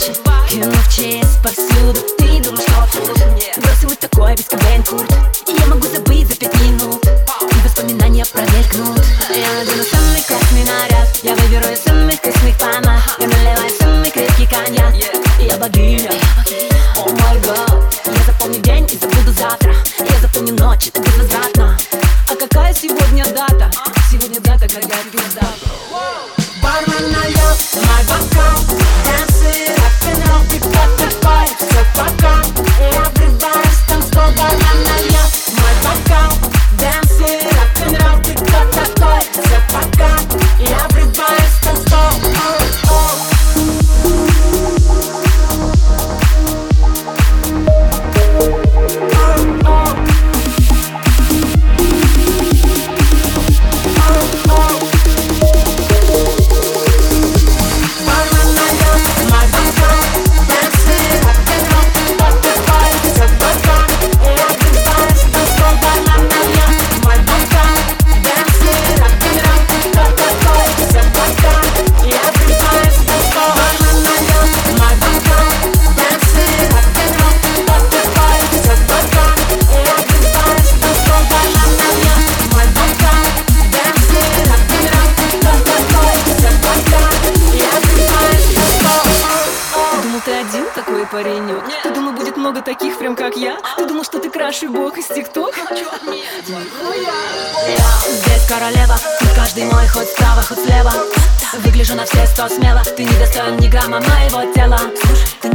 есть повсюду Ты думаешь, что Бросил вот такое без Кобейн Курт я могу забыть за пять минут. И воспоминания промелькнут. Я надену самый красный наряд. Я выберу из самых красных помад Я наливаю самый крепкий коньяк. Я богиня. О май гад. Я запомню день и забуду завтра. Я запомню ночь, это безвозвратно. А какая сегодня дата? Сегодня дата, когда я пизда паренек? Ты думал, будет много таких, прям как я? Ты думал, что ты краши бог из тикток? Я здесь королева, тут каждый мой хоть справа, хоть слева Выгляжу на все сто смело Ты не достоин ни грамма моего тела Ты